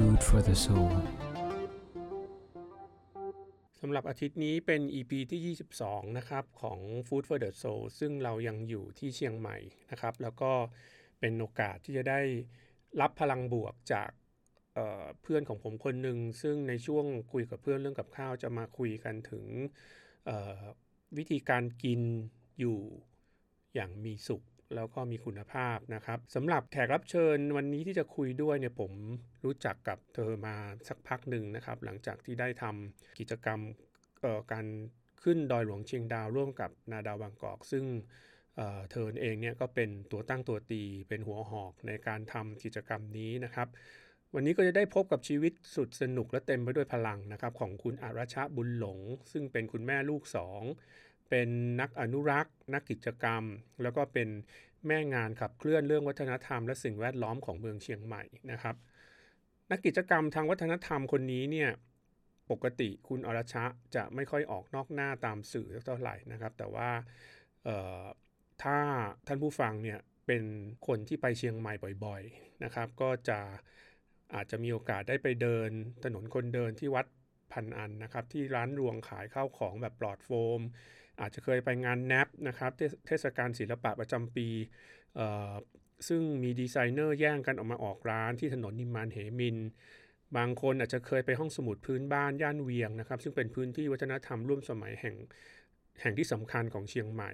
Food for the Soul สำหรับอาทิตย์นี้เป็น EP ที่ 22 นะครับ ของ Food for the Soul ซึ่งเรายังอยู่ที่เชียงใหม่นะครับ แล้วก็เป็นโอกาสที่จะได้รับพลังบวกจากเเพื่อนของผมคนหนึ่ง ซึ่งในช่วงคุยกับเพื่อนเรื่องกับข้าวจะมาคุยกันถึงวิธีการกินอยู่อย่างมีสุข แล้วก็มีคุณภาพนะครับสำหรับแขกรับเชิญวันนี้ที่จะคุยด้วยเนี่ยผมรู้จักกับเธอมาสักพักหนึ่งนะครับ หลังจากที่ได้ทำกิจกรรมการขึ้นดอยหลวงเชียงดาวร่วมกับนาดาวบางกอก ซึ่งเธอเองเนี่ยก็เป็นตัวตั้งตัวตีเป็นหัวหอกในการทำกิจกรรมนี้นะครับวันนี้ก็จะได้พบกับชีวิตสุดสนุกและเต็มไปด้วยพลังนะครับของคุณอารัชบุญหลง ซึ่งเป็นคุณแม่ลูกสอง เป็นนักอนุรักษ์ นักกิจกรรม แล้วก็เป็นแม่งานขับเคลื่อนเรื่องวัฒนธรรมและสิ่งแวดล้อมของเมืองเชียงใหม่นะครับ นักกิจกรรมทางวัฒนธรรมคนนี้เนี่ยปกติคุณอรชะจะไม่ค่อยออกนอกหน้าตามสื่อเท่าไหร่นะครับ แต่ว่าถ้าท่านผู้ฟังเนี่ยเป็นคนที่ไปเชียงใหม่บ่อยๆนะครับ ก็จะอาจจะมีโอกาสได้ไปเดินถนนคนเดินที่วัดพันอันนะครับ ที่ร้านรวงขายข้าวของแบบปลอดโฟม อาจจะเคยไปงาน NAP นะครับเทศกาลศิลปะประจำปีซึ่งมีดีไซเนอร์แย่งกันออกมาออกร้านที่ถนนนิมมานเหมิน บางคนอาจจะเคยไปห้องสมุดพื้นบ้านย่านเวียงนะครับ ซึ่งเป็นพื้นที่วัฒนธรรมร่วมสมัยแห่งแห่งที่สำคัญของเชียงใหม่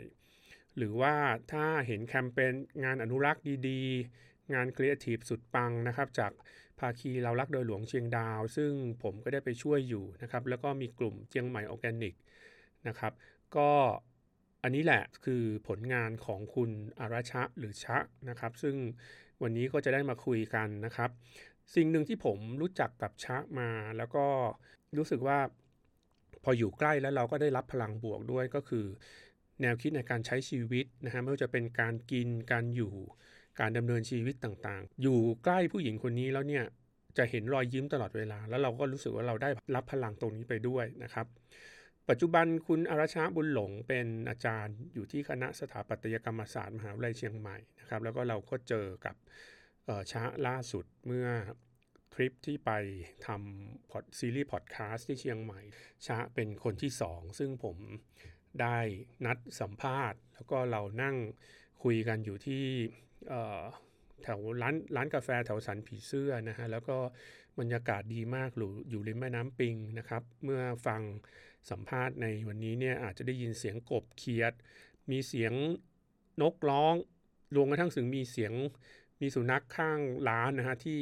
หรือว่าถ้าเห็นแคมเปญงานอนุรักษ์ดีๆ งานครีเอทีฟสุดปังนะครับ จากภาคีเรารักดอยหลวงเชียงดาว ซึ่งผมก็ได้ไปช่วยอยู่นะครับ แล้วก็มีกลุ่มเชียงใหม่ออร์แกนิก นะครับ ก็อันนี้แหละคือผลงานของคุณอาราชะหรือชะนะครับ ซึ่งวันนี้ก็จะได้มาคุยกันนะครับ สิ่งหนึ่งที่ผมรู้จักกับชะมาแล้วก็รู้สึกว่าพออยู่ใกล้แล้วเราก็ได้รับพลังบวกด้วยก็คือ แนวคิดในการใช้ชีวิตนะฮะไม่ว่าจะเป็นการกินการอยู่การดำเนินชีวิตต่างๆ อยู่ใกล้ผู้หญิงคนนี้แล้วเนี่ยจะเห็นรอยยิ้มตลอดเวลา แล้วเราก็รู้สึกว่าเราได้รับพลังตรงนี้ไปด้วยนะครับ ปัจจุบันคุณอรชาบุญหลงเป็นอาจารย์อยู่ที่คณะสถาปัตยกรรมศาสตร์มหาวิทยาลัยเชียงใหม่นะครับ แล้วก็เราก็เจอกับช้าล่าสุดเมื่อทริปที่ไปทำพอดซีรีส์พอดแคสต์ที่เชียงใหม่ ช้าเป็นคนที่สองซึ่งผมได้นัดสัมภาษณ์ แล้วก็เรานั่งคุยกันอยู่ที่แถวร้านร้านกาแฟแถวสันผีเสื้อนะฮะแล้วก็ บรรยากาศดีมากอยู่อยู่ริมแม่น้ำปิงนะครับ เมื่อฟังสัมภาษณ์ในวันนี้เนี่ยอาจจะได้ยินเสียงกบเคียด มีเสียงนกร้องรวมกระทั่งถึงมีเสียงมีสุนัขข้างร้านนะฮะที่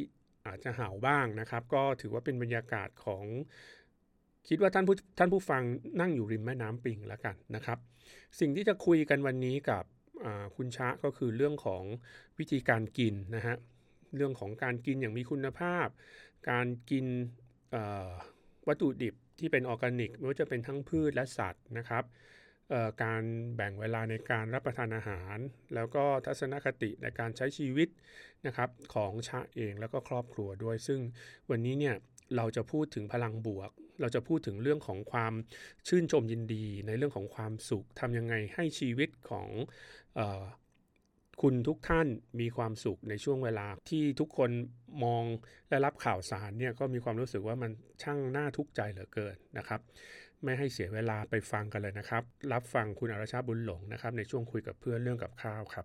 อาจจะเห่าบ้างนะครับ ก็ถือว่าเป็นบรรยากาศของคิดว่าท่านผู้ท่านผู้ฟังนั่งอยู่ริมแม่น้ำปิงแล้วกันนะครับ สิ่งที่จะคุยกันวันนี้กับคุณชะก็คือเรื่องของวิธีการกินนะฮะเรื่องของการกินอย่างมีคุณภาพ การกินวัตถุดิบที่เป็นออร์แกนิกไม่ว่าจะเป็นทั้งพืชและสัตว์นะครับการแบ่งเวลาในการรับประทานอาหาร แล้วก็ทัศนคติในการใช้ชีวิตนะครับของชาเองแล้วก็ครอบครัวด้วย ซึ่งวันนี้เนี่ยเราจะพูดถึงพลังบวก เราจะพูดถึงเรื่องของความชื่นชมยินดี ในเรื่องของความสุขทำยังไงให้ชีวิตของอ คุณทุกท่านมีความสุขในช่วงเวลาที่ทุกคนมองและรับข่าวสารเนี่ยก็มีความรู้สึกว่ามันช่างน่าทุกข์ใจเหลือเกินนะครับ ไม่ให้เสียเวลาไปฟังกันเลยนะครับ รับฟังคุณอรชาบุญหลงนะครับในช่วงคุยกับเพื่อนเรื่องกับข้าวครับ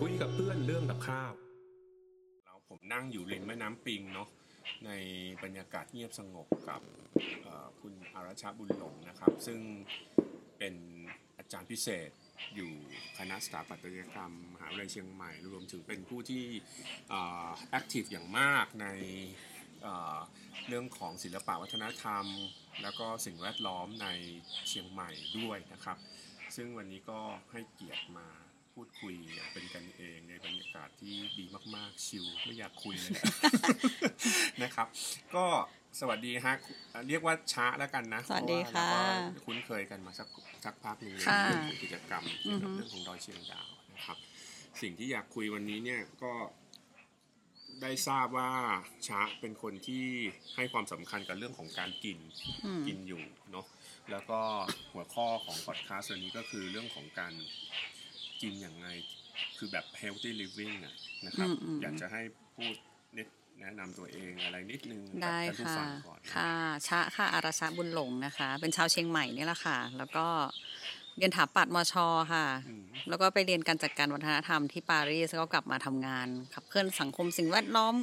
คุยกับเพื่อนเรื่องกับข้าวเราผมนั่งอยู่ริมแม่น้ำปิงเนาะในบรรยากาศเงียบสงบกับคุณอารชาบุญหลงนะครับ ซึ่งเป็นอาจารย์พิเศษ อยู่คณะสถาปัตยกรรมมหาวิทยาลัยเชียงใหม่ รวมถึงเป็นผู้ที่แอคทีฟอย่างมากในเรื่องของศิลปวัฒนธรรม แล้วก็สิ่งแวดล้อมในเชียงใหม่ด้วยนะครับ ซึ่งวันนี้ก็ให้เกียรติมาพูดคุยเป็นกันเองในบรรยากาศที่ดีมาก ๆ ชิลไม่อยากคุยเลยนะครับ ก็ สวัสดีฮะเรียกว่าช้าแล้วกันนะสวัสดีค่ะคุ้นเคยกันมาสักสักพักหนึ่งในเรื่องของกิจกรรมเกี่ยวกับเรื่องของดอยเชียงดาวนะครับ สิ่งที่อยากคุยวันนี้เนี่ยก็ได้ทราบว่าช้าเป็นคนที่ให้ความสำคัญกับเรื่องของการกินกินอยู่เนาะแล้วก็หัวข้อของพอดคาสต์วันนี้ก็คือเรื่องของการกินอย่างไงคือแบบ healthy living นะครับ อยากจะให้พูดนิด แนะนำตัวเองอะไรนิดนึงได้กับท่านผู้ค่ะฟังก่อนค่ะชะค่ะอารชะบุญหลงนะคะ เป็นชาวเชียงใหม่นี่แหละค่ะ แล้วก็เรียนถาปัดมชค่ะอืมแล้วก็ไปเรียนการจัดการวัฒนธรรมที่ปารีสแล้วก็กลับมาทำงานขับเคลื่อนสังคมสิ่งแวดล้อม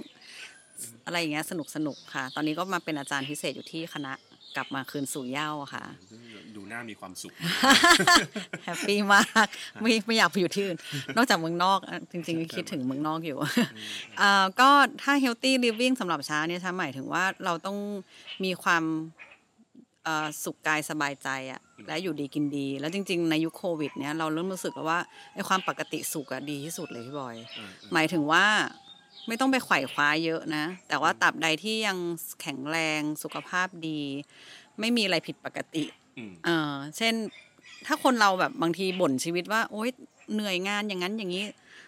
อะไรอย่างเงี้ยสนุกสนุกค่ะ ตอนนี้ก็มาเป็นอาจารย์พิเศษอยู่ที่คณะ กลับมาคืนสู่เหย้าค่ะ ดูหน้ามีความสุข แฮปปี้มากไม่ไม่อยากไปอยู่ที่อื่น นอกจากเมืองนอกอะจริงๆ คิดถึงเมืองนอกอยู่อ่าก็ถ้า healthy living สำหรับช้าเนี่ยช้าหมายถึงว่าเราต้องมีความเอ่อสุขกายสบายใจอะและอยู่ดีกินดี แล้วจริง ๆ ในยุคโควิด เนี่ยเราเริ่มรู้สึกแล้วว่าไอ้ความปกติสุขอะดีที่สุดเลยพี่บอยเออหมายถึงว่า ไม่ต้องไปไขว่คว้าเยอะนะ แต่ว่าตับใดที่ยังแข็งแรงสุขภาพดี ไม่มีอะไรผิดปกติอืมเออเช่น ถ้าคนเราแบบบางทีบ่นชีวิตว่า โอ๊ยเหนื่อยงานอย่างนั้นอย่างนี้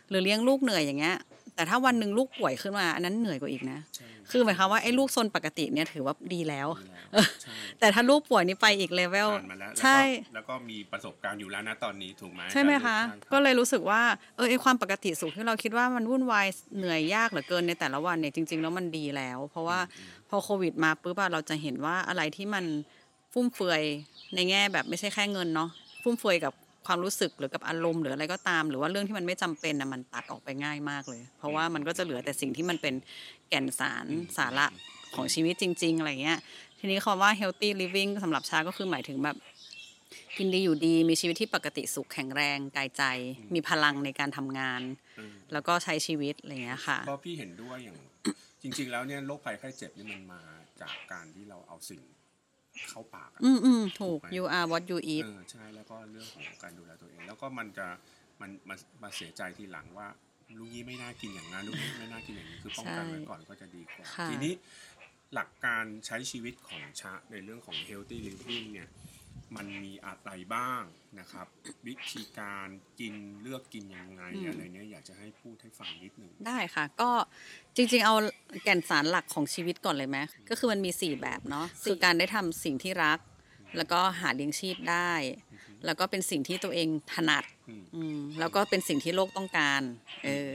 หรือเลี้ยงลูกเหนื่อยอย่างเงี้ย แต่ถ้าวันหนึ่งลูกป่วยขึ้นมา อันนั้นเหนื่อยกว่าอีกนะใช่คือหมายความว่าไอ้ลูกซนปกติเนี่ยถือว่าดีแล้วดีแล้วใช่แต่ถ้าลูกป่วยนี่ไปอีกเลเวลผ่านมาแล้วแล้วก็ใช่ แล้วก็มีประสบการณ์อยู่แล้วนะตอนนี้ถูกไหมใช่ไหมคะใช่รับก็เลยรู้สึกว่าเออไอความปกติสุขที่เราคิดว่ามันวุ่นวายเหนื่อยยากเหลือเกินในแต่ละวันเนี่ยจริง ๆ แล้วมันดีแล้ว เพราะว่าพอโควิดมาปุ๊บอะเราจะเห็นว่าอะไรที่มันฟุ่มเฟือยในแง่แบบไม่ใช่แค่เงินเนาะฟุ่มเฟือยกับ ความรู้สึกหรือกับอารมณ์หรืออะไรก็ตาม หรือว่าเรื่องที่มันไม่จำเป็นนะมันตัดออกไปง่ายมากเลย เพราะว่ามันก็จะเหลือแต่สิ่งที่มันเป็นแก่นสารสาระของชีวิตจริง ๆ อะไรเงี้ย ทีนี้คำว่า healthy living สำหรับชาก็คือหมายถึงแบบกินดีอยู่ดีมีชีวิตที่ปกติสุขแข็งแรงกายใจ มีพลังในการทำงานอืมแล้วก็ใช้ชีวิตอะไรอย่างเงี้ยค่ะเพราะพี่เห็นด้วยอย่างจริง ๆ แล้วเนี่ยโรคภัยไข้เจ็บนี่มันมาจากการที่เราเอาสิ่ง เข้าปากอะอืมอืมถูกถูกไหม you are what you eat เออใช่แล้วก็เรื่องของการดูแลตัวเอง แล้วก็มันจะมันมามาเสียใจทีหลังว่าลูกยี่ไม่น่ากินอย่างนั้นลูกยี่ไม่น่ากินอย่างนี้คือป้องกันใช่ไว้ก่อนก็จะดีกว่าค่ะทีนี้หลักการใช้ชีวิตของชะในเรื่องของ healthy living เนี่ย มันมีอะไรบ้างนะครับ วิธีการกินเลือกกินยังไงอะไรเนี้ยอยากจะให้พูดให้ฟังนิดนึงได้ค่ะ ก็จริงๆ เอาแก่นสารหลักของชีวิตก่อนเลยไหมก็คือมันมี 4 แบบเนาะคือการได้ทำสิ่งที่รัก แล้วก็หาเลี้ยงชีพได้ แล้วก็เป็นสิ่งที่ตัวเองถนัดอืมอืมแล้วก็เป็นสิ่งที่โลกต้องการเออ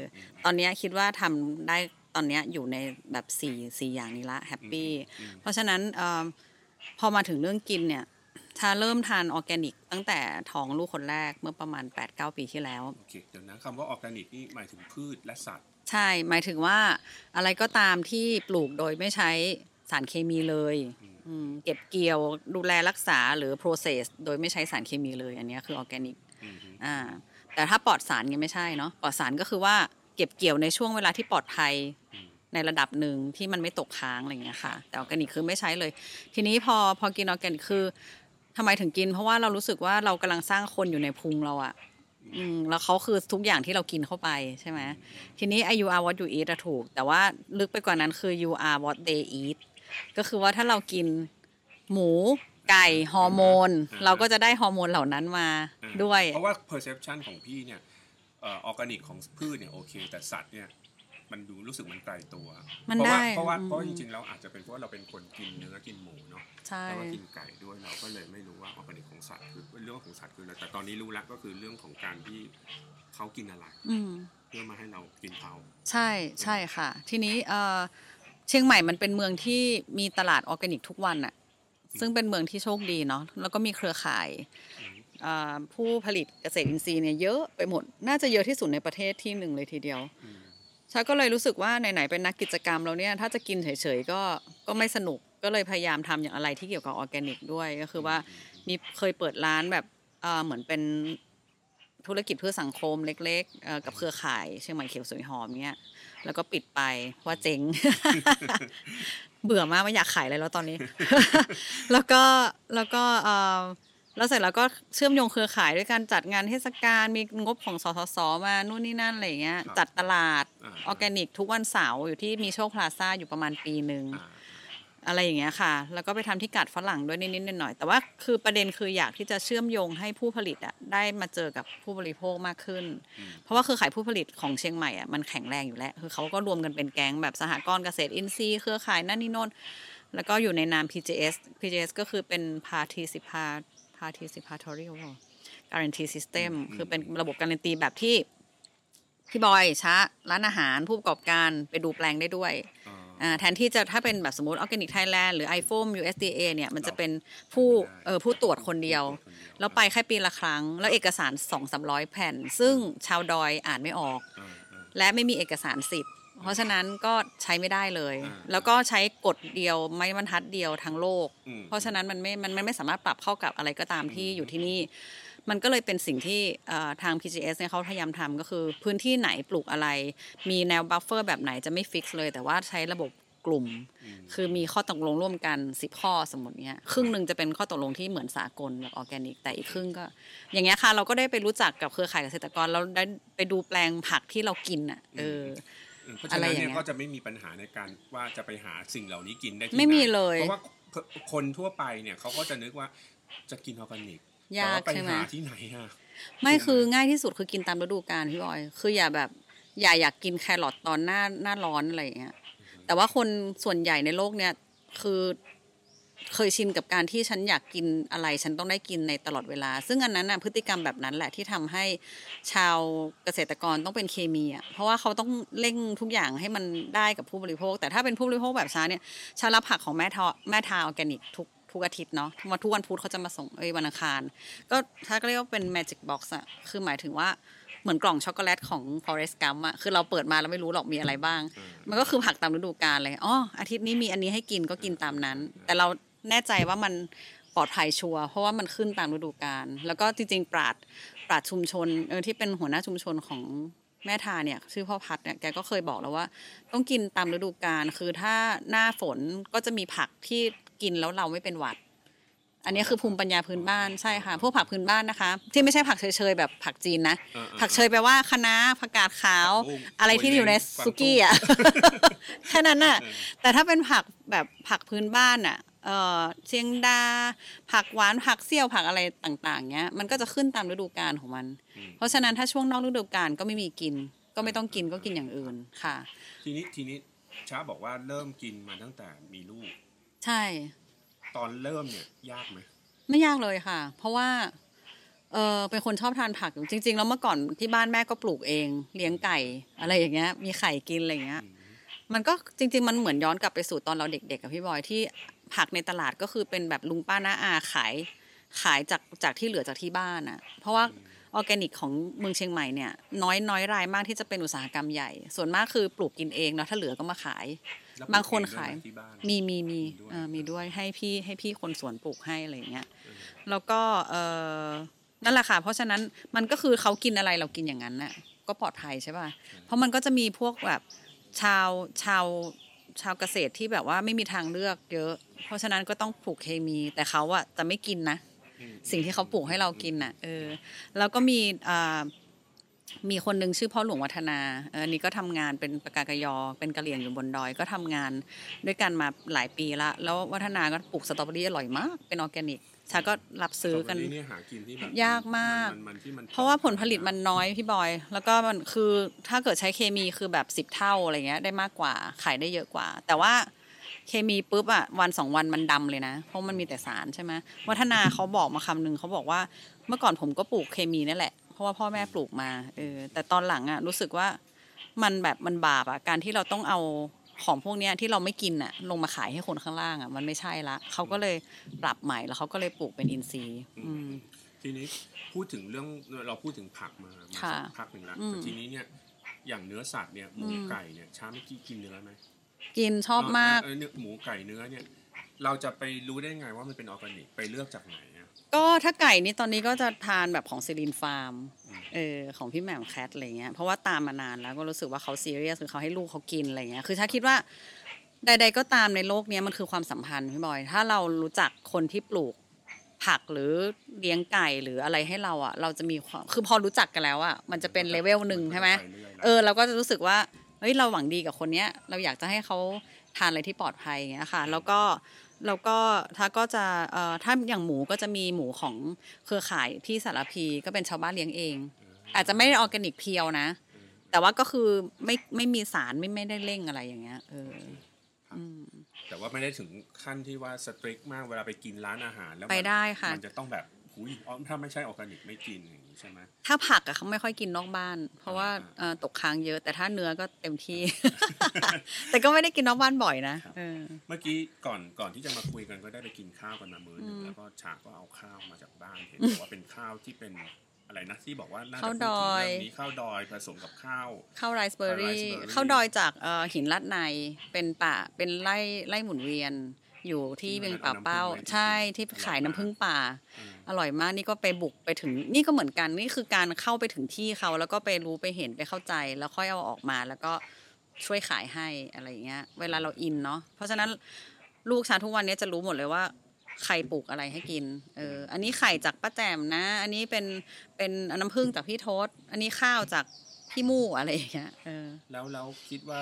ตอนเนี้ยคิดว่าทำได้ตอนเนี้ยอยู่ในแบบสี่สี่อย่างนี้ละ happy อืมเพราะฉะนั้นเออพอมาถึงเรื่องกินเนี่ย ชาเริ่มทานออร์แกนิก ตั้งแต่ท้องลูกคนแรกเมื่อประมาณ 8-9 ปีที่แล้วโอเคเดี๋ยวนะคำว่าออร์แกนิกนี่หมายถึงพืชและสัตว์ ใช่ หมายถึงว่าอะไรก็ตามที่ปลูกโดยไม่ใช้สารเคมีเลยอืมเก็บเกี่ยวดูแลรักษาหรือ process โดยไม่ใช้สารเคมีเลย อันเนี้ยคือออร์แกนิกอืมฮึอ่าแต่ถ้าปลอดสารเนี่ยไม่ใช่เนาะปลอดสารก็คือว่าเก็บเกี่ยวในช่วงเวลาที่ปลอดภัยอืมในระดับหนึ่งที่มันไม่ตกค้างอะไรอย่างเงี้ยค่ะ แต่ออร์แกนิกคือไม่ใช้เลย ทีนี้พอพอกินออร์แกนิกคือ ทำไมถึงกิน เพราะว่าเรารู้สึกว่าเรากำลังสร้างคนอยู่ในพุงเราอะอืมแล้วเขาคือทุกอย่างที่เรากินเข้าไปใช่ไหมทีนี้ you are what you eat อะถูก แต่ว่าลึกไปกว่านั้นคือ you are what they eat ก็คือว่าถ้าเรากินหมูไก่ฮอร์โมน เราก็จะได้ฮอร์โมนเหล่านั้นมาอ่าด้วย เพราะว่า perception ของพี่เนี่ยออร์แกนิกของพืชเนี่ยโอเค แต่สัตว์เนี่ย มันดูรู้สึกมันไกลตัวมันเพราะว่าได้เพราะว่าอืมเพราะว่าจริงๆแล้วอาจจะเป็นเพราะว่าเราเป็นคนกินเนื้อกินหมูเนาะใช่แล้วก็กินไก่ด้วยเราก็เลยไม่รู้ว่าออร์แกนิกของสัตว์คือเรื่องของสัตว์คืออะไรแต่ตอนนี้รู้แล้วก็คือเรื่องของการที่เขากินอะไรอืมเพื่อมาให้เรากินเขาใช่ใช่ค่ะ ทีนี้เอ่อเชียงใหม่มันเป็นเมืองที่มีตลาดออร์แกนิกทุกวันอะซึ่งเป็นเมืองที่โชคดีเนาะแล้วก็มีเครือข่ายเอ่อผู้ผลิตเกษตรอินทรีย์เนี่ยเยอะไปหมด น่าจะเยอะที่สุดในประเทศที่หนึ่งเลยทีเดียวอืม ชาก็เลยรู้สึกว่าไหนๆเป็นนักกิจกรรมแล้วเนี่ยถ้าจะกินเฉยๆก็ก็ไม่สนุกก็เลยพยายามทำอย่างอะไรที่เกี่ยวกับออร์แกนิกด้วยก็คือว่ามีเคยเปิดร้านแบบเหมือนเป็นธุรกิจเพื่อสังคมเล็กๆกับเครือข่ายเชียงใหม่เขียวสวยหอมเนี่ยแล้วก็ปิดไปเพราะว่าเจ๊ง เบื่อมากไม่อยากขายอะไรแล้วตอนนี้ แล้วก็แล้วก็ แล้วเสร็จแล้วก็เชื่อมโยงเครือข่ายด้วยการจัดงานเทศกาลมีงบของสสสมานู่นนี่นั่นอะไรอย่างเงี้ยครับจัดตลาดอ่าออร์แกนิก ทุกวันเสาร์อยู่ที่มีโชคพลาซ่าอยู่ประมาณปีหนึ่งอ่าอะไรอย่างเงี้ยค่ะ แล้วก็ไปทำที่กัดฝรั่งด้วยนิดๆหน่อยๆแต่ว่าคือประเด็นคืออยากที่จะเชื่อมโยงให้ผู้ผลิตอะได้มาเจอกับผู้บริโภคมากขึ้น เพราะว่าเครือข่ายผู้ผลิตของเชียงใหม่อะมันแข็งแรงอยู่แล้ว คือเขาก็รวมกันเป็นแก๊งแบบสหกรณ์เกษตรอินทรีย์เครือข่ายนั่นนี่โน่นแล้วก็อยู่ในนาม PJS PJS ก็คือเป็น Participa Participatory หรอ Guarantee System คือเป็นระบบการันตีแบบที่พี่บอยช้าร้านอาหารผู้ประกอบการไปดูแปลงได้ด้วยอ่าอ่าแทนที่จะถ้าเป็นแบบสมมติ Organic Thailand หรือ iPhone USDA เนี่ยมันจะเป็นผู้เออผู้ตรวจคนเดียว แล้วไปแค่ปีละครั้ง แล้วเอกสาร2 3 0 0แผ่น ซึ่งชาวดอยอ่านไม่ออกอ่าอ่าและไม่มีเอกสารสิทธิ์ เพราะฉะนั้นก็ใช้ไม่ได้เลยอ่าแล้วก็ใช้กฎเดียวไม้บรรทัดเดียวทั้งโลกอืมเพราะฉะนั้นมันไม่มันมันไม่สามารถปรับเข้ากับอะไรก็ตามที่อยู่ที่นี่ มันก็เลยเป็นสิ่งที่เอ่อทาง PGS เนี่ยเขาพยายามทำก็คือ พื้นที่ไหนปลูกอะไร มีแนว buffer แบบไหนจะไม่ fix เลย แต่ว่าใช้ระบบกลุ่ม คือมีข้อตกลงร่วมกัน10ข้อสมมติเนี้ยครึ่งหนึ่งจะเป็นข้อตกลงที่เหมือนสากลแบบออร์แกนิก แต่อีกครึ่งก็ อย่างเงี้ยค่ะเราก็ได้ไปรู้จักกับเครือข่ายเกษตรกรเราได้ไปดูแปลงผักที่เรากินอะเอออืม เพราะฉะนั้นอะไรอย่างเนี่เงี้ยยก็จะไม่มีปัญหาในการว่าจะไปหาสิ่งเหล่านี้กินได้ที่ไม่มีหนเลยเพราะว่าคนทั่วไปเนี่ยเขาก็จะนึกว่าจะกินออร์แกนิกยากแต่ว่ใช่ไหมไปหาที่ไหนอะไม่คือง่ายที่สุดคือกินตามฤดูกาลพี่บอย คืออย่าแบบอย่าอยากกินแครอทตอนหน้าหน้าร้อนอะไรอย่างเงี้ยแต่ว่าคนส่วนใหญ่ในโลกเนี่ยคือ เคยชินกับการที่ฉันอยากกินอะไร ฉันต้องได้กินในตลอดเวลา ซึ่งอันนั้นน่ะพฤติกรรมแบบนั้นแหละที่ทำให้ชาวเกษตรกรต้องเป็นเคมีอะเพราะว่าเขาต้องเร่งทุกอย่างให้มันได้กับผู้บริโภค แต่ถ้าเป็นผู้บริโภคแบบชาเนี่ยชารับผักของแม่ทอแม่ทาออร์แกนิกทุกทุกอาทิตย์เนาะวันทุกวันพุธเขาจะมาส่งเอ้ยวันอังคาร ก็ถ้าก็เรียกว่าเป็น magic box อะคือหมายถึงว่าเหมือนกล่องช็อกโกแลตของ Forrest Gump อะคือเราเปิดมาแล้วไม่รู้หรอกมีอะไรบ้าง มันก็คือผักตามฤดูกาลเลยอ๋ออาทิตย์นี้มีอันนี้ให้กินก็กินตามนั้น แต่เรา แน่ใจว่ามันปลอดภัยชัวร์เพราะว่ามันขึ้นตามฤดูกาลแล้วก็จริงๆ ปราดปราดชุมชนเออที่เป็นหัวหน้าชุมชนของแม่ทาเนี่ยชื่อพ่อพัดเนี่ยแกก็เคยบอกแล้วว่า ต้องกินตามฤดูกาลคือถ้าหน้าฝนก็จะมีผักที่กินแล้วเราไม่เป็นหวัด อันนี้คือภูมิปัญญาพื้นบ้านใช่ค่ะ พวกผักพื้นบ้านนะคะ ที่ไม่ใช่ผักเฉยๆแบบผักจีนนะอ่าๆผักเชยแปลว่าคะน้าผักกาดขาวผักบุ้งอะไรที่อยู่ในกวางตุ้งซุกี้อะแค่นั้นน่ะแต่ถ้าเป็นผักแบบผักพื้นบ้านอะ เออเชียงดา ผักหวานผักเสี่ยวผักอะไรต่างๆเงี้ยมันก็จะขึ้นตามฤดูกาลของมัน เพราะฉะนั้นถ้าช่วงนอกฤดูกาลก็ไม่มีกิน ก็ไม่ต้องกินก็กินอย่างอื่นค่ะ ทีนี้ทีนี้ช้าบอกว่าเริ่มกินมาตั้งแต่มีลูก ใช่ ตอนเริ่มเนี่ยยากไหมไม่ยากเลยค่ะ เพราะว่าเออเป็นคนชอบทานผักอยู่จริง ๆ แล้วเมื่อก่อนที่บ้านแม่ก็ปลูกเอง เลี้ยงไก่อะไรอย่างเงี้ย มีไข่กินอะไรอย่างเงี้ย มันก็จริง ๆ มันเหมือนย้อนกลับไปสู่ตอนเราเด็กๆกับพี่บอยที่ ผักในตลาดก็คือเป็นแบบลุงป้าน้าอาขายขายจากจากที่เหลือจากที่บ้านอะ เพราะว่าออร์แกนิกของเมืองเชียงใหม่เนี่ยน้อยน้อยรายมากที่จะเป็นอุตสาหกรรมใหญ่ ส่วนมากคือปลูกกินเองเนาะถ้าเหลือก็มาขายแล้วบางคนปลูกเอขายด้วยไหที่บ้านมีมีมีมีด้วยเอ่อมีด้วยให้พี่ให้พี่คนสวนปลูกให้อะไรอย่างเงี้ยแล้วก็เออนั่นแหละค่ะเพราะฉะนั้นมันก็คือเขากินอะไรเรากินอย่างนั้นน่ะก็ปลอดภัยใช่ป่ะเพราะมันก็จะมีพวกแบบชาวชาว ชาวเกษตรที่แบบว่าไม่มีทางเลือกเยอะ เพราะฉะนั้นก็ต้องปลูกเคมี แต่เขาอะจะไม่กินนะ สิ่งที่เขาปลูกให้เรากินน่ะ เออ แล้วก็มีอ่ามีคนหนึ่งชื่อพ่อหลวงวัฒนาเอออันนี้ก็ทำงานเป็นปากากยอ เป็นกะเหรี่ยงอยู่บนดอย ก็ทำงานด้วยกันมาหลายปีละ แล้ววัฒนาก็ปลูกสตรอเบอรี่อร่อยมาก เป็นออร์แกนิก ชาก็รับซื้อกันสตรเบรี่เนี่ยหากินที่แบบยากมากๆที่มันเพราะว่าผลผลิตมันน้อยพี่บอย แล้วก็มันคือถ้าเกิดใช้เคมีคือแบบสิบเท่าอะไรเงี้ยได้มากกว่าขายได้เยอะกว่า แต่ว่าเคมีปุ๊บอะวันสองวันมันดำเลยนะ เพราะมันมีแต่สารใช่ไหมวัฒนาเขาบอกมาคำหนึ่งเขาบอกว่าเมื่อก่อนผมก็ปลูกเคมีนั่นแหละ เพราะว่าพ่อแม่ปลูกมาเออแต่ตอนหลังอะรู้สึกว่ามันแบบมันบาปอะการที่เราต้องเอา ของพวกเนี้ยที่เราไม่กินอะลงมาขายให้คนข้างล่างอะมันไม่ใช่ละเขาก็เลยปรับใหม่แล้วเขาก็เลยปลูกเป็นอินทรีย์อืมทีนี้พูดถึงเรื่องเราพูดถึงผักมามาค่ะสักพักหนึ่งแล้วอืมแต่ทีนี้เนี่ยอย่างเนื้อสัตว์เนี่ยหมูอืมไก่เนี่ยช้าไม่กี้กินเนื้อไหมกินชอบมากเออเนี่ยหมูไก่เนื้อเนี่ย เราจะไปรู้ได้ไงว่ามันเป็นออร์แกนิกไปเลือกจากไหนอะ ก็ถ้าไก่นี่ตอนนี้ก็จะทานแบบของซิลินฟาร์มเออของพี่แหม่มแคทอะไรเงี้ยเพราะว่าตามมานานแล้วก็รู้สึกว่าเขาซีเรียสคือเขาให้ลูกเขากินอะไรเงี้ยคือถ้าคิดว่าใด ๆ ก็ตามในโลกเนี้ยมันคือความสัมพันธ์พี่บอย ถ้าเรารู้จักคนที่ปลูกผักหรือเลี้ยงไก่หรืออะไรให้เราอะ เราจะมีความคือพอรู้จักกันแล้วอะมันจะเป็นเลเวลหนึ่งใช่ไหมปรื่ยๆเออเราก็จะรู้สึกว่าเฮ้ยเราหวังดีกับคนเนี้ย เราอยากจะให้เขาทานอะไรที่ปลอดภัยอย่างเงี้ยค่ะ แล้วก็ แล้วก็ถ้าก็จะเอ่อถ้าอย่างหมูก็จะมีหมูของเครือข่ายที่สารพีก็เป็นชาวบ้านเลี้ยงเอง อาจจะไม่ได้ออร์แกนิก pure นะ แต่ว่าก็คือไม่ไม่มีสารไม่ไม่ได้เร่งอะไรอย่างเงี้ยเอออืมแต่ว่าไม่ได้ถึงขั้นที่ว่า strict มากเวลาไปกินร้านอาหารแล้วมันไปได้ค่ะมันจะต้องแบบโหอุ้ยอ๋อถ้าไม่ใช่ออร์แกนิกไม่กินอย่างนี้ ใช่ไหมถ้าผักอะเขาไม่ค่อยกินนอกบ้าน เพราะว่าอ่าเอ่อตกค้างเยอะ แต่ถ้าเนื้อก็เต็มที่ แต่ก็ไม่ได้กินนอกบ้านบ่อยนะครับเออเมื่อกี้ก่อนก่อนที่จะมาคุยกันก็ได้ไปกินข้าวกันมามื้อหนึงอืมแล้วก็ฉากก็เอาข้าวมาจากบ้านเห็นบอกว่าเป็นข้าวที่เป็นอะไรนะที่บอกว่าน่าจะข้าวพูดถึงอยเรื่องนี้ข้าวดอยผสมกับข้าวข้าวไรซ์เบอร์รี่ raspberry ข้าวดอยจากเอ่อหินลัดในเป็นป่าเป็นไร่ไร่หมุนเวียนอยู่ที่ที่เวียงมันป่าเอาน้ำผึ้งเป้าไว้ที่ใช่ที่อร่อยขายน้ำผึ้งป่า อร่อยมากนี่ก็ไปบุกไปถึงนี่ก็เหมือนกันนี่คือการเข้าไปถึงที่เขาแล้วก็ไปรู้ไปเห็นไปเข้าใจ แล้วค่อยเอาออกมาแล้วก็ช่วยขายให้อะไรเงี้ย เวลาเราอินเนาะเพราะฉะนั้นลูกชาทุกวันนี้จะรู้หมดเลยว่าใครปลูกอะไรให้กิน เออ อันนี้ไข่จากป้าแจมนะ อันนี้เป็นเป็นน้ำผึ้งจากพี่ทศ อันนี้ข้าวจากพี่มู่อะไรอย่างเงี้ย เออ แล้วแล้วคิดว่า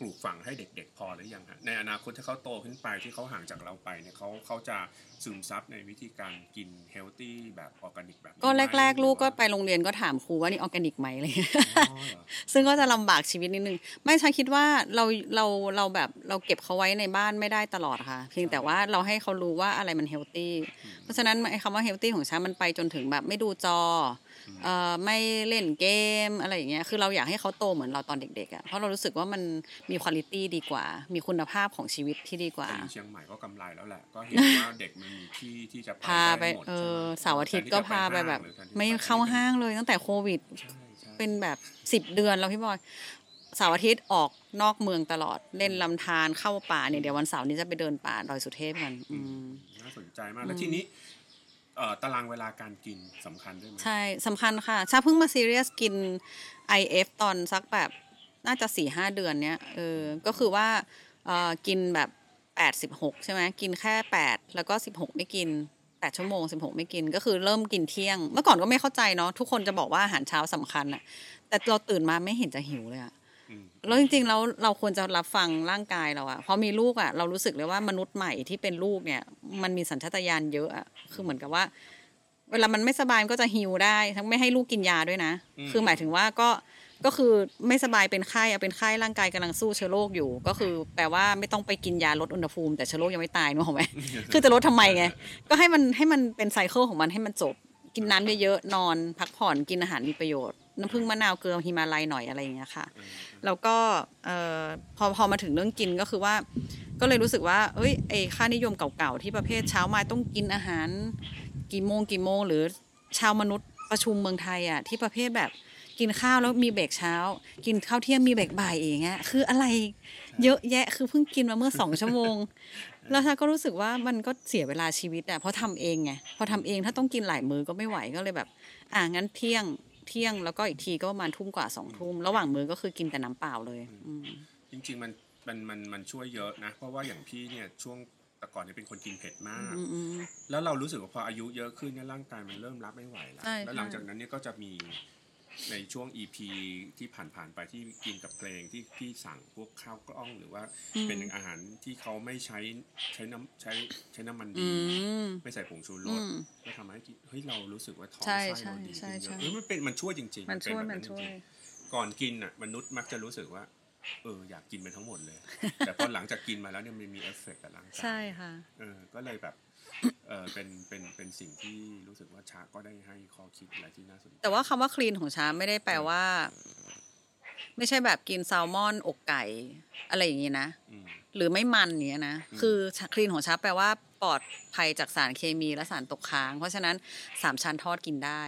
ปลูกฝังให้เด็กๆพอหรือยังฮะในอนาคตถ้าเขาโตขึ้นไปที่เขาห่างจากเราไปเนี่ยเขาเขาจะซึมซับในวิธีการกินเฮลตี้แบบออร์แกนิกแบบนี้ก็ไหมแรก ๆ ลูกก็หรือว่าไปโรงเรียนก็ถามครูว่านี่ออร์แกนิกไหมอะไรเงี้ยอ๋อเหรอซึ่งก็จะลำบากชีวิตนิดนึง ไม่ใช่คิดว่าเราเราเราแบบเราเก็บเขาไว้ในบ้านไม่ได้ตลอดค่ะ เพียงแต่ว่าเราให้เขารู้ว่าอะไรมัน healthy เพราะฉะนั้นไอ้คำว่า healthy ของฉันมันไปจนถึงแบบไม่ดูจอเอ่อ ไม่เล่นเกมอะไรอย่างเงี้ยคือเราอยากให้เขาโตเหมือนเราตอนเด็กๆอะเพราะเรารู้สึกว่ามันมีคุณภาพดีกว่า มีคุณภาพของชีวิตที่ดีกว่าแต่อยู่เชียงใหม่ก็กำไรแล้วแหละก็เห็นว่าเด็กมันมีที่ที่จะพาไปได้หมดเอใช่อไหมเสาร์อาทิตย์ก็พาไปแบบหรือแทนที่ไม่จะไปเข้าห้างเลยตั้งแต่โควิดใช่ใช่เป็นแบบสิบเดือนแล้วพี่บอยเสาร์อาทิตย์ออกนอกเมืองตลอดเล่นลำธารเข้าป่าเนี่ยเดี๋ยววันเสาร์นี้จะไปเดินป่าดอยสุเทพกันอืมน่าสนใจมากแล้วทีนี้เอ่อ ตารางเวลาการกินสำคัญด้วยไหมใช่สำคัญค่ะชาเพิ่งมาซีเรียสกิน IF ตอนสักแบบน่าจะสี่ห้าเดือนเนี้ยเออก็คือว่าเออกินแบบแปดสิบหกใช่ไหมกินแค่แปดแล้วก็สิบหกไม่กินแปดชั่วโมงสิบหกไม่กินก็คือเริ่มกินเที่ยง เมื่อก่อนก็ไม่เข้าใจเนาะทุกคนจะบอกว่าอาหารเช้าสำคัญอะแต่เราตื่นมาไม่เห็นจะหิวเลยอะ แล้วจริงๆแล้วเราควรจะรับฟังร่างกายเราอะพอมีลูกอะเรารู้สึกเลยว่ามนุษย์ใหม่ที่เป็นลูกเนี่ย มันมีสัญชาตญาณเยอะอะคือเหมือนกับว่า เวลามันไม่สบายมันก็จะฮิวได้ ทั้งไม่ให้ลูกกินยาด้วยนะ คือหมายถึงว่าก็ก็คือไม่สบายเป็นไข้อะเป็นไข้ร่างกายกำลังสู้เชื้อโรคอยู่ ก็คือแปลว่าไม่ต้องไปกินยาลดอุณหภูมิแต่เชื้อโรคยังไม่ตายนึกออกไหมคือจะลดทำไมไงก็ให้มันให้มันเป็นไซเคิลของมันให้มันจบ กินน้ำเยอะๆนอน พักผ่อนกินอาหารมีประโยชน์ น้ำผึ้งมะนาวเกลือฮิมาลัยหน่อยอะไรอย่างเงี้ยค่ะ แล้วก็เอ่อพอพอมาถึงเรื่องกินก็คือว่า ก็เลยรู้สึกว่าเอ้ยไอค่านิยมเก่าๆที่ประเภทเช้ามาต้องกินอาหาร กี่โมงกี่โมง หรือชาวมนุษย์ประชุมเมืองไทยอะที่ประเภทแบบกินข้าวแล้วมีเบรกเช้า กินข้าวเที่ยงมีเบรกบ่ายเองเงี้ยคืออะไรเยอะแยะคือเพิ่งกินมาเมื่อสองชั่วโมง แล้วชาก็รู้สึกว่ามันก็เสียเวลาชีวิตอะเพราะทำเองไงพอทำเองถ้าต้องกินหลายมื้อก็ไม่ไหวก็เลยแบบ อะงั้นเที่ยง เที่ยงแล้วก็อีกทีก็ประมาณทุ่มกว่าสองทุ่มระหว่างมื้อก็คือกินแต่น้ำเปล่าเลยอืมจริง ๆ มันมันมันมันช่วยเยอะนะ เพราะว่าอย่างพี่เนี่ยช่วงแต่ก่อนเนี่ยเป็นคนกินเผ็ดมากอืมอืมแล้วเรารู้สึกว่าพออายุเยอะขึ้นเนี่ยร่างกายมันเริ่มรับไม่ไหวแล้วใช่แล้วหลังใช่จากนั้นเนี่ยก็จะมี ในช่วง EP ที่ผ่านๆไปที่กินกับเพลงที่พี่สั่งพวกข้าวกล้องหรือว่าเป็นอาหารที่เขาไม่ใช้ใช้น้ำใช้ใช้น้ำมันอืดีมไม่ใส่ผงชูรอืสมก็ทำให้กินเฮ้ยเรารู้สึกว่าท้องใช่ไส้เราดีใช่ขึ้นเยใช่อะเออมันเป็นมันช่วยจริงๆมันช่วยเป็แบบมันช่วยจริงๆก่อนกินอะมนุษย์มักจะรู้สึกว่า เอออยากกินไปทั้งหมดเลย แต่พอหลังจากกินมาแล้วเนี่ยมันมีเอฟเฟกต์กับร่างกายใช่ค่ะเออก็เลยแบบ เออเป็นเป็นเป็นสิ่งที่รู้สึกว่าชาก็ได้ให้ข้อคิดอะไรที่น่าสนใจแต่ว่าคำว่า clean ของชาไม่ได้แปลว่า ไม่ใช่แบบกินแซลมอนอกไก่ อะไรอย่างนี้นะอืมหรือไม่มันอย่างเนี้ยนะอืมคือ clean ของชาแปลว่าปลอดภัยจากสารเคมีและสารตกค้าง เพราะฉะนั้นสามชั้นทอดกินได้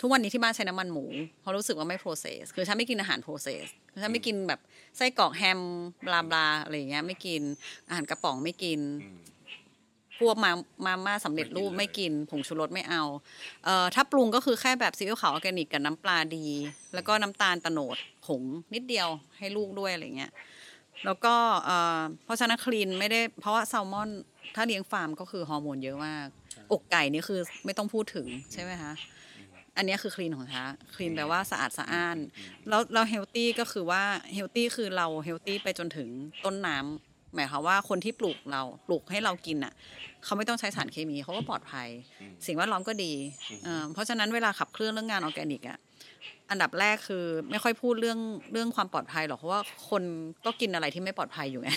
ทุกวันนี้ที่บ้านใช้น้ำมันหมูเพราะรู้สึกว่าไม่ process คือฉันไม่กินอาหาร process คือฉันไม่กินแบบไส้กรอกแฮม blah blah อะไรอย่างเงี้ยไม่กินอาหารกระป๋องไม่กินอืม พวกมามาม่าสำเร็จรูปไม่ไม่กิกินผงชูรสไม่เอาเอ่อถ้าปรุงก็คือแค่แบบซีอิ๊วขาวออร์แกนิกกับน้ำปลาดี แล้วก็น้ำตาลโตนดผงนิดเดียวให้ลูกด้วยอะไรเงี้ยแล้วก็เอ่อเพราะฉะนั้น clean ไม่ได้เพราะว่าแซลมอนถ้าเลี้ยงฟาร์มก็คือฮอร์โมนเยอะมากอกไก่นี่คือไม่ต้องพูดถึงใช่ไหมคะอันเนี้ยคือ clean ของชา clean แปลว่าสะอาดสะอ้าน แล้วเรา healthy ก็คือว่า healthy คือเรา healthy ไปจนถึงต้นน้ำ หมายความว่าคนที่ปลูกเราปลูกให้เรากินอะเขาไม่ต้องใช้สารเคมีเขาก็ปลอดภัยอืมสิ่งแวดล้อมก็ดีอืมเอ่อเพราะฉะนั้นเวลาขับเคลื่อนเรื่องงานออร์แกนิกอะอันดับแรกคือไม่ค่อยพูดเรื่องเรื่องความปลอดภัยหรอกเพราะว่าคนก็กินอะไรที่ไม่ปลอดภัยอยู่ไง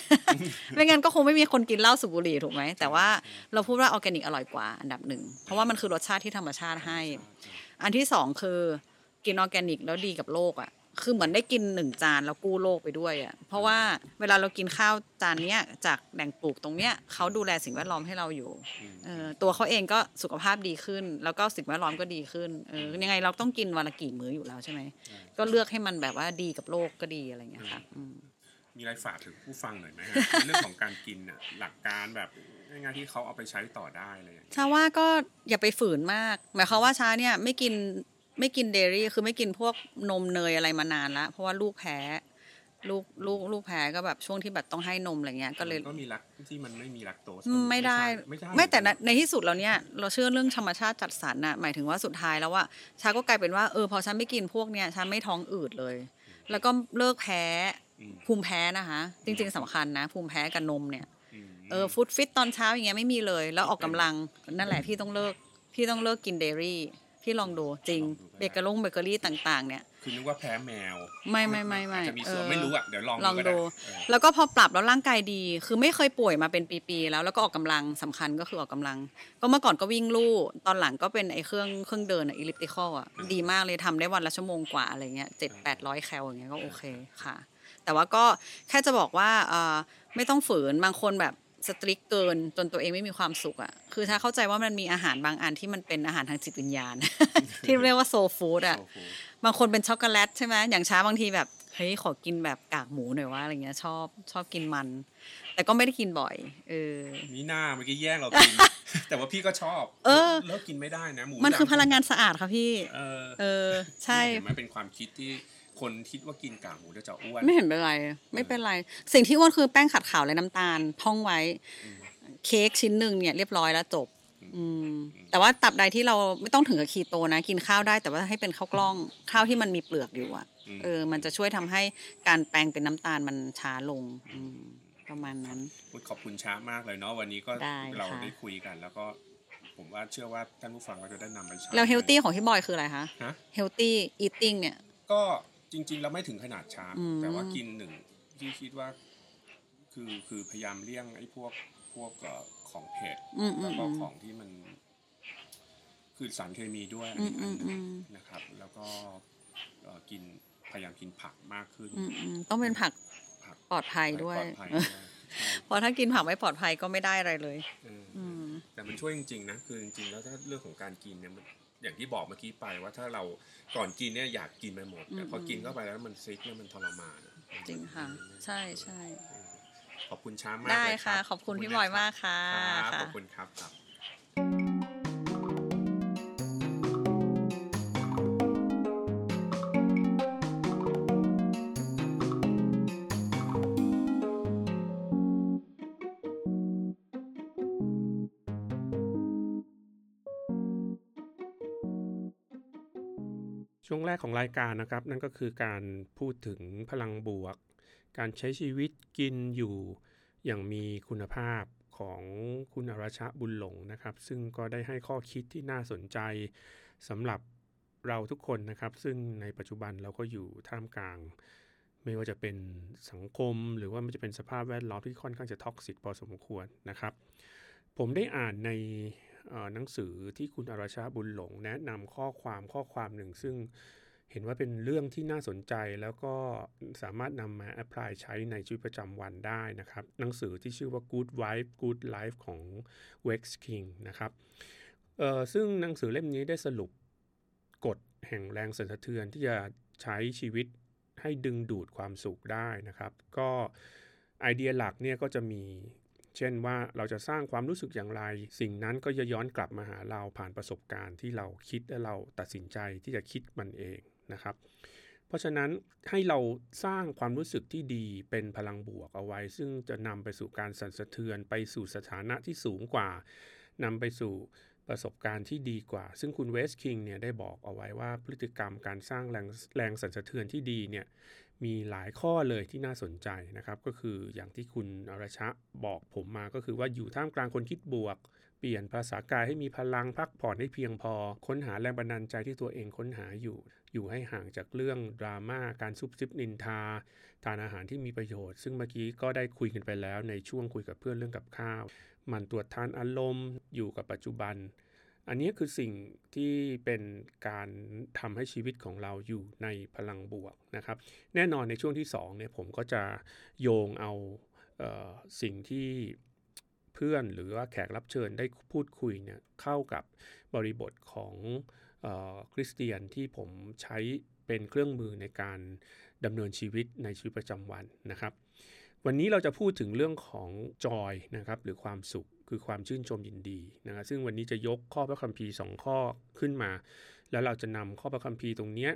ไม่งั้นก็คงไม่มีคนกินเหล้าสูบบุหรี่ถูกไหมแต่ว่าเราพูดว่าออร์แกนิกอร่อยกว่าอันดับหนึ่งเพราะว่ามันคือรสชาติที่ธรรมชาติให้ อันที่สองคือกินออร์แกนิกแล้วดีกับโลกอะ คือเหมือนได้กินหนึ่งจานแล้วกู้โลกไปด้วยอะ เพราะว่าเวลาเรากินข้าวจานเนี้ยจากแหล่งปลูกตรงเนี้ยเขาดูแลสิ่งแวดล้อมให้เราอยู่อืมเออตัวเขาเองก็สุขภาพดีขึ้น แล้วก็สิ่งแวดล้อมก็ดีขึ้นเออยังไงเราต้องกินวันละกี่มื้ออยู่แล้วใช่ไหมก็เลือกให้มันแบบว่าดีกับโลกก็ดีอะไรอย่างเงี้ยค่ะอืมมีอะไรฝากถึงผู้ฟังหน่อยไหมฮะเรื่องของการกินน่ะหลักการแบบง่ายๆที่เขาเอาไปใช้ต่อได้อะไรอย่างเลยชาว่าก็อย่าไปฝืนมาก หมายความว่าชาเนี่ยไม่กิน ไม่กินเดรี่คือไม่กินพวกนมเนยอะไรมานานละเพราะว่าลูกแพ้ลูกลูกลูกแพ้ก็แบบช่วงที่แบบต้องให้นมอะไรเงี้ยก็เลยก็มีลักที่มันไม่มีลักโตสอืมไม่ได้ไม่ใช่ไม่แต่ในในที่สุดแล้วเนี่ยเราเชื่อเรื่องธรรมชาติจัดสรรน่ะหมายถึงว่าสุดท้ายแล้วว่าชาก็กลายเป็นว่าเออพอฉันไม่กินพวกเนี้ยฉันไม่ท้องอืดเลย แล้วก็เลิกแพ้อืมภูมิแพ้นะคะ จริง ๆสำคัญนะ ภูมิแพ้กับนมเนี่ยอืมเออฟุดฟิตตอนเช้าอย่างเงี้ยไม่มีเลย แล้วออกกำลังนั่นแหละพี่ต้องเลิกพี่ต้องเลิกกิน dairy พี่ลองดูจริงเบเกอรี่เบเกอรี่ต่าง ๆ เนี่ย คือนึกว่าแพ้แมว ไม่ไม่ไม่ไม่อาจจะมีส่วนเออไม่รู้อะเดี๋ยวลองลองก็ดูไเออแล้วก็พอปรับแล้วร่างกายดี คือไม่เคยป่วยมาเป็นปีๆแล้วแล้วก็ออกกำลังสำคัญก็คือออกกำลัง ก็เมื่อก่อนก็วิ่งลู่ตอนหลังก็เป็นไอ้เครื่องเครื่องเดินอะ elliptical อะดีมากเลยทำได้วันละชั่วโมงกว่าอะไรเงี้ยเจ็ดแปดร้อยแคลอย่างเงี้ยก็โอเคค่ะ แต่ว่าก็แค่จะบอกว่าเออไม่ต้องฝืนบางคนแบบ strict เกินจนตัวเองไม่มีความสุขอะคือถ้าเข้าใจว่ามันมีอาหารบางอันที่มันเป็นอาหารทางจิตวิญญาณ ที่เรียกว่า soul food อะโอ้โหบางคนเป็นช็อกโกแลตใช่ไหมอย่างชาบางทีแบบเฮ้ยขอกินแบบกากหมูหน่อยว่าอะไรเงี้ยชอบชอบกินมัน แต่ก็ไม่ได้กินบ่อย เออมีหน้าเมื่อกี้แย่งเรากินแต่ว่าพี่ก็ชอบ เออเลิกกินไม่ได้นะหมูมันคือดำพลังงานสะอาดค่ะพี่ เออเออใช่เห็นไหมเป็นความคิดที่ คนคิดว่ากินกากหมูแล้วจะอ้วน ไม่เห็นเป็นไร ไม่เป็นไร สิ่งที่อ้วนคือแป้งขัดขาวและน้ำตาลท่องไว้ เค้กชิ้นหนึ่งเนี่ยเรียบร้อยแล้วจบ อืม แต่ว่าตับใดที่เราไม่ต้องถึงกับคีโตนะ กินข้าวได้แต่ว่าให้เป็นข้าวกล้องข้าวที่มันมีเปลือกอยู่อะอืมเออ มันจะช่วยทำให้การแปลงเป็นน้ำตาลมันช้าลง อืมประมาณนั้นพูดขอบคุณช้ามากเลยเนาะวันนี้ก็ได้เราค่ะได้คุยกัน แล้วก็ผมว่าเชื่อว่าท่านผู้ฟังก็จะได้นำไปใช้แล้ว healthy ของพี่บอยคืออะไรคะฮะ healthy eating เนี่ย ก็ จริงๆเราไม่ถึงขนาดชาอืมแต่ว่ากินหนึ่งที่คิดว่า คือคือพยายามเลี่ยงไอ้พวกพวกเอ่อของเผ็ดอืมอืมแล้วก็อืมของที่มัน คือสารเคมีด้วยอันอืนี้มอันหอืนึ่งมนะครับ แล้วก็เอ่อกินพยายามกินผักมากขึ้นอืมอืมต้องเป็นผักผักปลอดภัยด้วยปลอดภัยด้วยใช่เพราะถ้ากินผักไม่ปลอดภัยก็ไม่ได้อะไรเลยเออออืมแต่มันช่วยจริง ๆ นะ คือจริงๆแล้วถ้าเรื่องของการกินเนี่ยมัน อย่างที่บอกเมื่อกี้ไปว่าถ้าเราก่อนกินเนี่ยอยากกินไปหมดแต่พอกินเข้าไปแล้วมันซิกแล้วมันทรมานอะจริงค่ะ ใช่ใช่เออขอบคุณช้ามากได้เลยค่ะรับขอบคุณพี่บอยมากค่ะครับค่ะขอบคุณครับ กของรายการนะครับ นั่นก็คือการพูดถึงพลังบวก การใช้ชีวิตกินอยู่อย่างมีคุณภาพของคุณอรชาบุญหลงนะครับ ซึ่งก็ได้ให้ข้อคิดที่น่าสนใจสำหรับเราทุกคนนะครับ ซึ่งในปัจจุบันเราก็อยู่ท่ามกลาง ไม่ว่าจะเป็นสังคม หรือว่ามันจะเป็นสภาพแวดล้อมที่ค่อนข้างจะ toxic พอสมควรนะครับ ผมได้อ่านในหนังสือที่คุณอรชาบุญหลง แนะนำข้อความข้อความหนึ่งซึ่ง เห็นว่าเป็นเรื่องที่น่าสนใจแล้วก็สามารถนำมาแอพพลายใช้ในชีวิตประจำวันได้นะครับ หนังสือที่ชื่อว่า Good Wife Good Life ของ Wex King นะครับซึ่งหนังสือเล่มนี้ได้สรุปกฎแห่งแรงสั่นสะเทือนที่จะใช้ชีวิตให้ดึงดูดความสุขได้นะครับ ก็ไอเดียหลักเนี่ยก็จะมีเช่นว่าเราจะสร้างความรู้สึกอย่างไร สิ่งนั้นก็จะย้อนกลับมาหาเราผ่านประสบการณ์ที่เราคิดและเราตัดสินใจที่จะคิดมันเอง นะครับ เพราะฉะนั้นให้เราสร้างความรู้สึกที่ดีเป็นพลังบวกเอาไว้ ซึ่งจะนำไปสู่การสั่นสะเทือนไปสู่สถานะที่สูงกว่านำไปสู่ประสบการณ์ที่ดีกว่า ซึ่งคุณเวสคิงเนี่ยได้บอกเอาไว้ว่าพฤติกรรมการสร้างแรงแรงสั่นสะเทือนที่ดีเนี่ย มีหลายข้อเลยที่น่าสนใจนะครับ ก็คืออย่างที่คุณอรชาบอกผมมาก็คือว่าอยู่ท่ามกลางคนคิดบวก เปลี่ยนภาษากายให้มีพลังพักผ่อนให้เพียงพอ ค้นหาแรงบันดาลใจที่ตัวเองค้นหาอยู่ อยู่ให้ห่างจากเรื่องดราม่าการซุบซิบนินทา ทานอาหารที่มีประโยชน์ ซึ่งเมื่อกี้ก็ได้คุยกันไปแล้วในช่วงคุยกับเพื่อนเรื่องกับข้าว มันตรวจทานอารมณ์อยู่กับปัจจุบัน อันนี้คือสิ่งที่เป็นการทำให้ชีวิตของเราอยู่ในพลังบวกนะครับ แน่นอนในช่วงที่2เนี่ยผมก็จะโยงเอาเออสิ่งที่เพื่อนหรือว่าแขกรับเชิญได้พูดคุยเนี่ยเข้ากับบริบทของออคริสเตียนที่ผมใช้เป็นเครื่องมือในการดำเนินชีวิตในชีวิตประจำวันนะครับ วันนี้เราจะพูดถึงเรื่องของจอยนะครับหรือความสุข คือความชื่นชมยินดีนะครับซึ่งวันนี้จะยกข้อพระคัมภีร์ 2 ข้อขึ้นมา แล้วเราจะนำข้อพระคัมภีร์ตรงนี้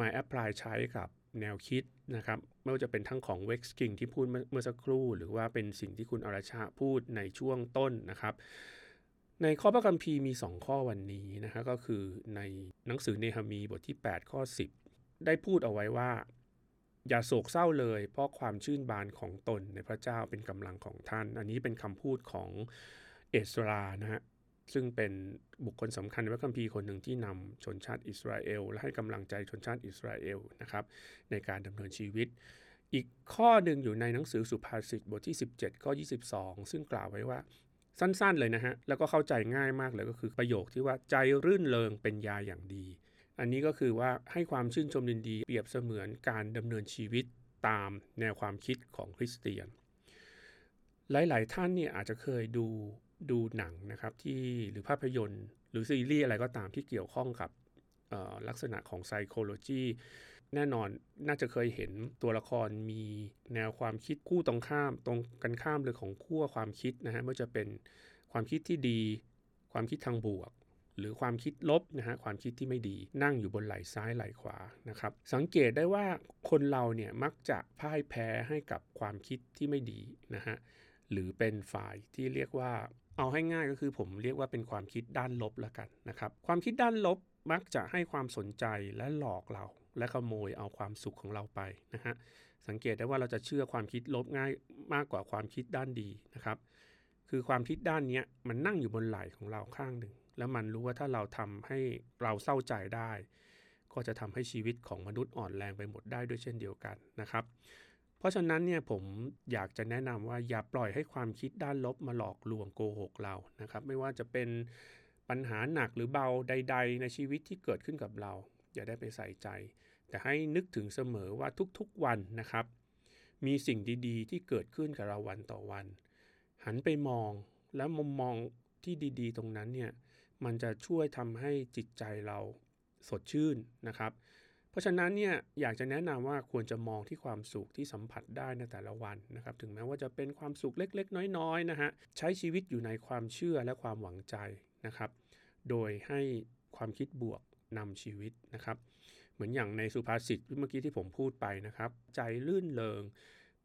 มา apply ใช้กับแนวคิดนะครับไม่ว่าจะเป็นทั้งของเว็กซ์กิงที่พูดเมื่อสักครู่ หรือว่าเป็นสิ่งที่คุณอรชาพูดในช่วงต้นนะครับ ในข้อพระคัมภีร์มี 2 ข้อวันนี้นะครับก็คือในหนังสือเนหะมีย์บทที่ 8 ข้อ 10 ได้พูดเอาไว้ว่า อย่าโศกเศร้าเลย เพราะความชื่นบานของตนในพระเจ้าเป็นกำลังของท่าน อันนี้เป็นคำพูดของเอสรานะฮะซึ่งเป็นบุคคลสำคัญในพระคัมภีร์คนหนึ่งที่นำชนชาติอิสราเอล และให้กำลังใจชนชาติอิสราเอลนะครับในการดำเนินชีวิต อีกข้อหนึ่งอยู่ในหนังสือสุภาษิตบทที่ 17 ข้อ 22 ซึ่งกล่าวไว้ว่าสั้นๆเลยนะฮะ แล้วก็เข้าใจง่ายมากเลยก็คือประโยคที่ว่าใจรื่นเริงเป็นยาอย่างดี อันนี้ก็คือว่าให้ความชื่นชมยินดีเปรียบเสมือนการดำเนินชีวิตตามแนวความคิดของคริสเตียน หลาย ๆ ท่านเนี่ยอาจจะเคยดูดูหนังนะครับที่หรือภาพยนตร์ หรือซีรีส์อะไรก็ตามที่เกี่ยวข้องกับลักษณะของไซโคโลจีแน่นอนน่าจะเคยเห็นตัวละครมีแนวความคิดคู่ตรงข้าม ตรงกันข้ามเลยของขั้วความคิดนะฮะไม่ว่าจะเป็นความคิดที่ดี ความคิดทางบวก หรือความคิดลบนะฮะความคิดที่ไม่ดีนั่งอยู่บนไหล่ซ้ายไหล่ขวานะครับสังเกตได้ว่าคนเราเนี่ยมักจะพ่ายแพ้ให้กับความคิดที่ไม่ดีนะฮะหรือเป็นฝ่ายที่เรียกว่าเอาให้ง่ายก็คือผมเรียกว่าเป็นความคิดด้านลบแล้วกันนะครับความคิดด้านลบมักจะให้ความสนใจและหลอกเรา และขโมยเอาความสุขของเราไปนะฮะสังเกตได้ว่าเราจะเชื่อความคิดลบง่ายมากกว่าความคิดด้านดีนะครับ คือความคิดด้านนี้มันนั่งอยู่บนไหล่ของเราข้างหนึ่ง แล้วมันรู้ว่าถ้าเราทำให้เราเศร้าใจได้ ก็จะทำให้ชีวิตของมนุษย์อ่อนแรงไปหมดได้ด้วยเช่นเดียวกันนะครับ เพราะฉะนั้นเนี่ยผมอยากจะแนะนำว่าอย่าปล่อยให้ความคิดด้านลบมาหลอกลวงโกหกเรานะครับ ไม่ว่าจะเป็นปัญหาหนักหรือเบาใด ๆ ในชีวิตที่เกิดขึ้นกับเรา อย่าได้ไปใส่ใจ แต่ให้นึกถึงเสมอว่าทุกๆวันนะครับ มีสิ่งดีๆ ที่เกิดขึ้นกับเราวันต่อวัน หันไปมองแล้วมุมมองที่ดีๆ ตรงนั้นเนี่ย มันจะช่วยทำให้จิตใจเราสดชื่นนะครับ เพราะฉะนั้นเนี่ยอยากจะแนะนำว่าควรจะมองที่ความสุขที่สัมผัสได้ในแต่ละวันนะครับ ถึงแม้ว่าจะเป็นความสุขเล็ก ๆ น้อยๆนะฮะใช้ชีวิตอยู่ในความเชื่อและความหวังใจนะครับ โดยให้ความคิดบวกนำชีวิตนะครับ เหมือนอย่างในสุภาษิตเมื่อกี้ที่ผมพูดไปนะครับ ใจลื่นเลง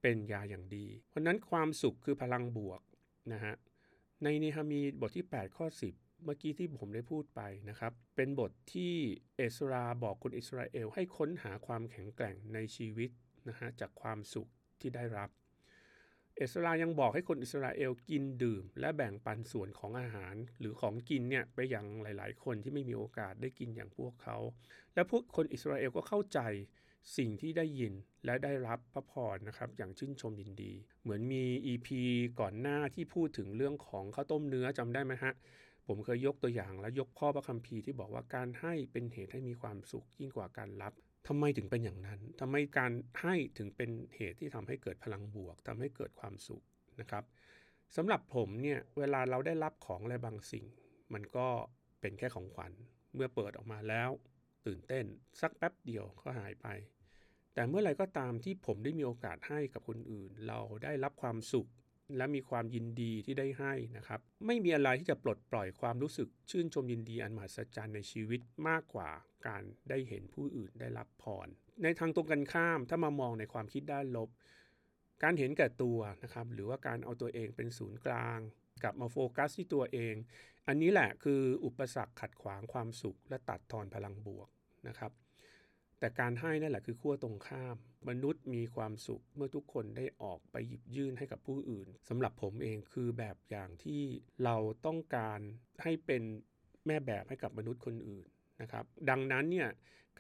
เป็นยาอย่างดี เพราะนั้นความสุขคือพลังบวกนะฮะในเนหามีบทที่ 8 ข้อ 10 เมื่อกี้ที่ผมได้พูดไปนะครับ เป็นบทที่เอสราบอกคนอิสราเอลให้ค้นหาความแข็งแกร่งในชีวิตนะฮะจากความสุขที่ได้รับ เอสรายังบอกให้คนอิสราเอลกินดื่ม และแบ่งปันส่วนของอาหาร หรือของกินเนี่ยไปยังหลาย ๆ คนที่ไม่มีโอกาสได้กินอย่างพวกเขา และพวกคนอิสราเอลก็เข้าใจสิ่งที่ได้ยินและได้รับพระพรนะครับ อย่างชื่นชมยินดี เหมือนมี EP ก่อนหน้าที่พูดถึงเรื่องของข้าวต้มเนื้อจำได้ไหมฮะ ผมเคยยกตัวอย่างและยกข้อพระคัมภีร์ที่บอกว่าการให้เป็นเหตุให้มีความสุขยิ่งกว่าการรับทำไมถึงเป็นอย่างนั้นทำไมการให้ถึงเป็นเหตุที่ทำให้เกิดพลังบวกทำให้เกิดความสุขนะครับสำหรับผมเนี่ยเวลาเราได้รับของอะไรบางสิ่ง มันก็เป็นแค่ของขวัญ เมื่อเปิดออกมาแล้ว ตื่นเต้นสักแป๊บเดียวก็หายไป แต่เมื่อไรก็ตามที่ผมได้มีโอกาสให้กับคนอื่น เราได้รับความสุข และมีความยินดีที่ได้ให้นะครับ ไม่มีอะไรที่จะปลดปล่อยความรู้สึกชื่นชมยินดีอันมหัศจรรย์ในชีวิตมากกว่าการได้เห็นผู้อื่นได้รับพร ในทางตรงกันข้ามถ้ามามองในความคิดด้านลบ การเห็นแก่ตัวนะครับ หรือว่าการเอาตัวเองเป็นศูนย์กลางกลับมาโฟกัสที่ตัวเอง อันนี้แหละคืออุปสรรคขัดขวางความสุขและตัดทอนพลังบวกนะครับ แต่การให้นั่นแหละคือขั้วตรงข้าม มนุษย์มีความสุขเมื่อทุกคนได้ออกไปหยิบยื่นให้กับผู้อื่นสำหรับผมเองคือแบบอย่างที่เราต้องการให้เป็นแม่แบบให้กับมนุษย์คนอื่นนะครับดังนั้นเนี่ย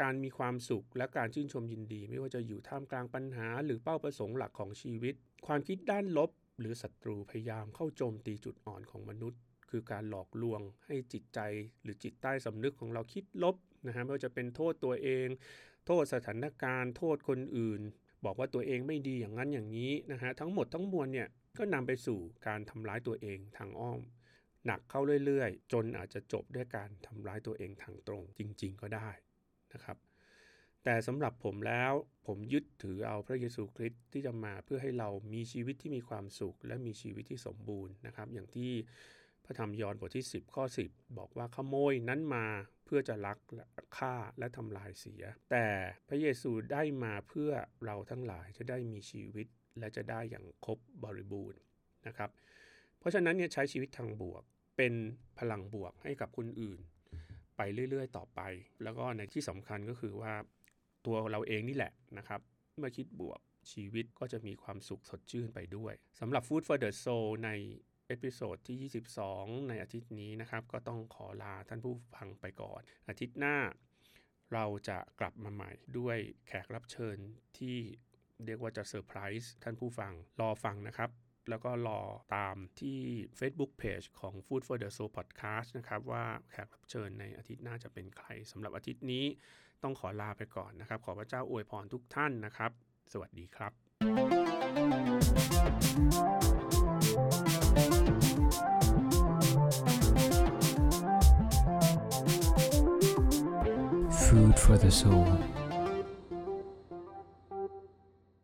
การมีความสุขและการชื่นชมยินดี ไม่ว่าจะอยู่ท่ามกลางปัญหา หรือเป้าประสงค์หลักของชีวิต ความคิดด้านลบ หรือศัตรูพยายามเข้าโจมตีจุดอ่อนของมนุษย์ คือการหลอกลวงให้จิตใจหรือจิตใต้สำนึกของเราคิดลบนะฮะไม่ว่าจะเป็นโทษตัวเอง โทษสถานการณ์ โทษคนอื่น บอกว่าตัวเองไม่ดีอย่างนั้นอย่างนี้นะฮะทั้งหมดทั้งมวลเนี่ยก็นำไปสู่การทำร้ายตัวเองทางอ้อม หนักเข้าเรื่อยๆ จนอาจจะจบด้วยการทำร้ายตัวเองทางตรงจริง ๆ ก็ได้นะครับ แต่สำหรับผมแล้วผมยึดถือเอาพระเยซูคริสต์ที่จะมาเพื่อให้เรามีชีวิตที่มีความสุข และมีชีวิตที่สมบูรณ์นะครับ อย่างที่ ระธรรมยอห์นบทที่ 10 ข้อ 10 บอกว่าขโมยนั้นมาเพื่อจะลักฆ่าและทำลายเสีย แต่พระเยซูได้มาเพื่อเราทั้งหลายจะได้มีชีวิตและจะได้อย่างครบบริบูรณ์นะครับ เพราะฉะนั้นเนี่ยใช้ชีวิตทางบวกเป็นพลังบวกให้กับคนอื่น ไปเรื่อยๆ ต่อไป แล้วก็ในที่สำคัญก็คือว่าตัวเราเองนี่แหละนะครับ เมื่อคิดบวกชีวิตก็จะมีความสุขสดชื่นไปด้วยสำหรับ Food for the Soul ใน episode ที่ 22 ในอาทิตย์นี้นะครับ ก็ต้องขอลาท่านผู้ฟังไปก่อน อาทิตย์หน้าเราจะกลับมาใหม่ด้วยแขกรับเชิญที่เรียกว่าจะเซอร์ไพรส์ท่านผู้ฟังรอฟังนะครับ แล้วก็รอตามที่ Facebook Page ของ Food for the Soul Podcast นะครับว่าแขกรับเชิญในอาทิตย์หน้าจะเป็นใครสำหรับอาทิตย์นี้ต้องขอลาไปก่อนนะครับ ขอพระเจ้าอวยพรทุกท่านนะครับ สวัสดีครับ Food for the soul.